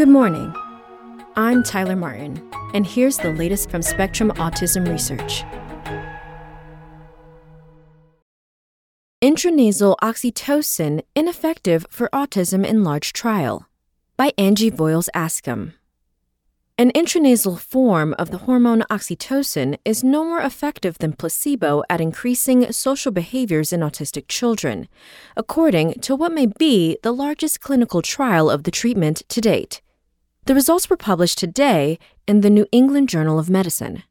Good morning. I'm Tyler Martin, and here's the latest from Spectrum Autism Research. Intranasal oxytocin ineffective for autism in large trial by Angie Voyles Askham. An intranasal form of the hormone oxytocin is no more effective than placebo at increasing social behaviors in autistic children, according to what may be the largest clinical trial of the treatment to date. The results were published today in the New England Journal of Medicine.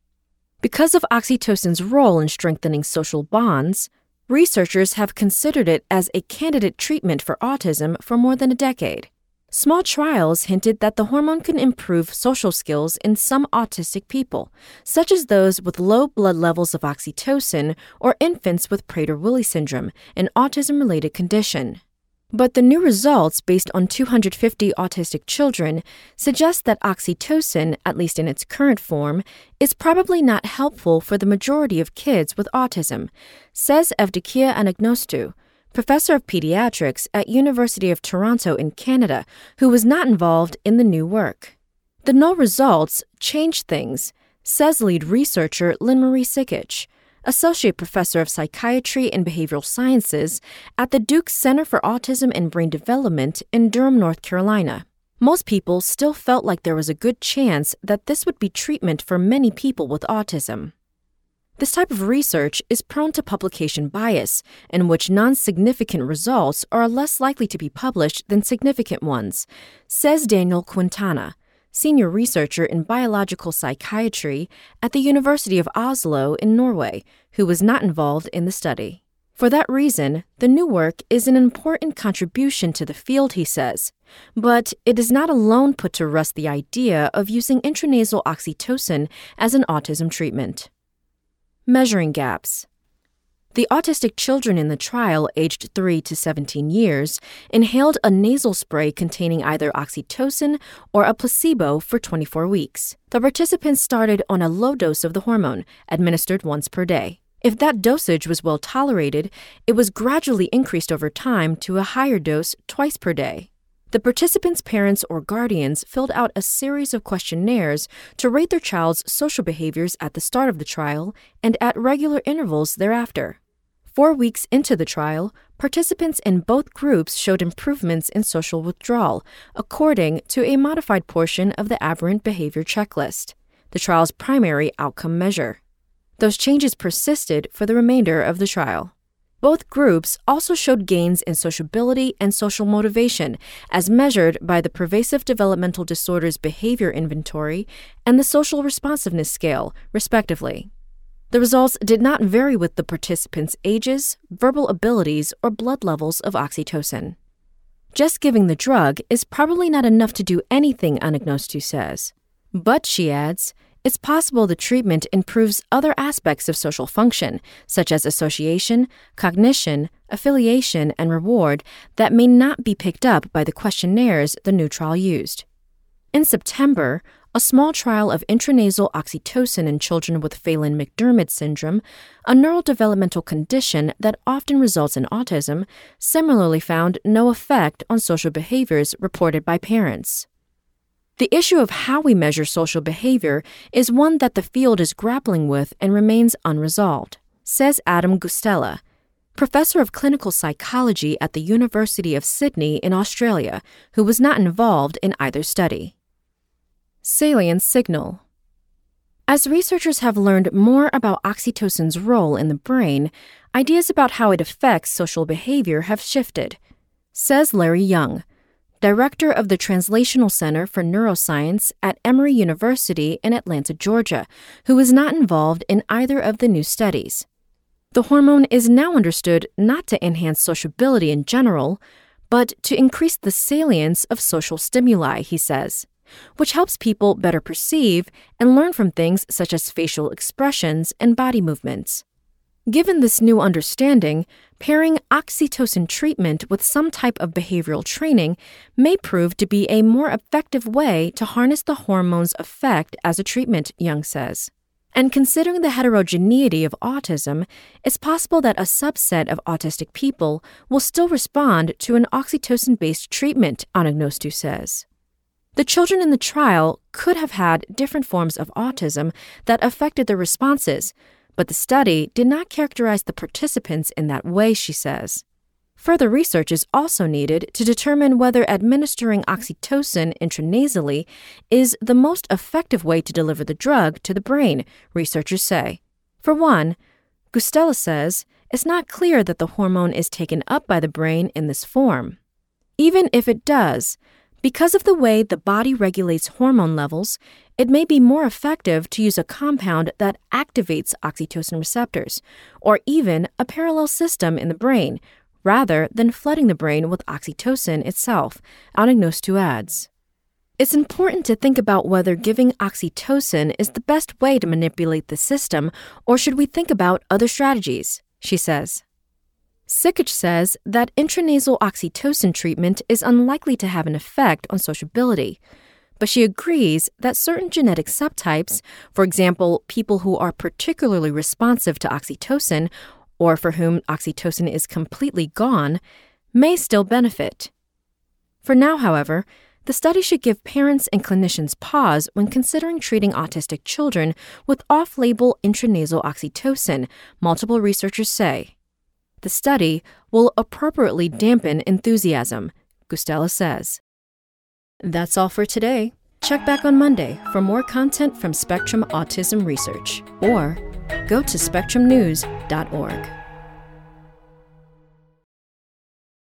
Because of oxytocin's role in strengthening social bonds, researchers have considered it as a candidate treatment for autism for more than a decade. Small trials hinted that the hormone can improve social skills in some autistic people, such as those with low blood levels of oxytocin or infants with Prader Willi syndrome, an autism related condition. But the new results, based on 250 autistic children, suggest that oxytocin, at least in its current form, is probably not helpful for the majority of kids with autism, says Evdokia Anagnostou, professor of pediatrics at University of Toronto in Canada, who was not involved in the new work. The null results change things, says lead researcher Linmarie Sikich, associate professor of psychiatry and behavioral sciences at the Duke Center for Autism and Brain Development in Durham, North Carolina. Most people still felt like there was a good chance that this would be treatment for many people with autism. This type of research is prone to publication bias, in which non significant results are less likely to be published than significant ones, says Daniel Quintana, senior researcher in biological psychiatry at the University of Oslo in Norway, who was not involved in the study. For that reason, the new work is an important contribution to the field, he says, but it does not alone put to rest the idea of using intranasal oxytocin as an autism treatment. Measuring gaps. The autistic children in the trial, aged 3 to 17 years, inhaled a nasal spray containing either oxytocin or a placebo for 24 weeks. The participants started on a low dose of the hormone, administered once per day. If that dosage was well tolerated, it was gradually increased over time to a higher dose twice per day. The participants' parents or guardians filled out a series of questionnaires to rate their child's social behaviors at the start of the trial and at regular intervals thereafter. Four weeks into the trial, participants in both groups showed improvements in social withdrawal, according to a modified portion of the Aberrant Behavior Checklist, the trial's primary outcome measure. Those changes persisted for the remainder of the trial. Both groups also showed gains in sociability and social motivation, as measured by the Pervasive Developmental Disorders Behavior Inventory and the Social Responsiveness Scale, respectively. The results did not vary with the participants' ages, verbal abilities, or blood levels of oxytocin. Just giving the drug is probably not enough to do anything, Anagnostou says. But, she adds, it's possible the treatment improves other aspects of social function, such as association, cognition, affiliation, and reward, that may not be picked up by the questionnaires the new trial used. In September, a small trial of intranasal oxytocin in children with Phelan McDermid syndrome, a neurodevelopmental condition that often results in autism, similarly found no effect on social behaviors reported by parents. The issue of how we measure social behavior is one that the field is grappling with and remains unresolved, says Adam Guastella, professor of clinical psychology at the University of Sydney in Australia, who was not involved in either study. Salience signal. As researchers have learned more about oxytocin's role in the brain, ideas about how it affects social behavior have shifted, says Larry Young, director of the Translational Center for Neuroscience at Emory University in Atlanta, Georgia, who was not involved in either of the new studies. The hormone is now understood not to enhance sociability in general, but to increase the salience of social stimuli, he says, which helps people better perceive and learn from things such as facial expressions and body movements. Given this new understanding, pairing oxytocin treatment with some type of behavioral training may prove to be a more effective way to harness the hormone's effect as a treatment, Young says. And considering the heterogeneity of autism, it's possible that a subset of autistic people will still respond to an oxytocin based treatment, Anagnostou says. The children in the trial could have had different forms of autism that affected their responses, but the study did not characterize the participants in that way, she says. Further research is also needed to determine whether administering oxytocin intranasally is the most effective way to deliver the drug to the brain, researchers say. For one, Guastella says it's not clear that the hormone is taken up by the brain in this form. Even if it does, because of the way the body regulates hormone levels, it may be more effective to use a compound that activates oxytocin receptors, or even a parallel system in the brain, rather than flooding the brain with oxytocin itself, Anagnostou adds. It's important to think about whether giving oxytocin is the best way to manipulate the system, or should we think about other strategies, she says. Sikich says that intranasal oxytocin treatment is unlikely to have an effect on sociability, but she agrees that certain genetic subtypes, for example, people who are particularly responsive to oxytocin or for whom oxytocin is completely gone, may still benefit. For now, however, the study should give parents and clinicians pause when considering treating autistic children with off label intranasal oxytocin, multiple researchers say. The study will appropriately dampen enthusiasm, Guastella says. That's all for today. Check back on Monday for more content from Spectrum Autism Research or go to spectrumnews.org.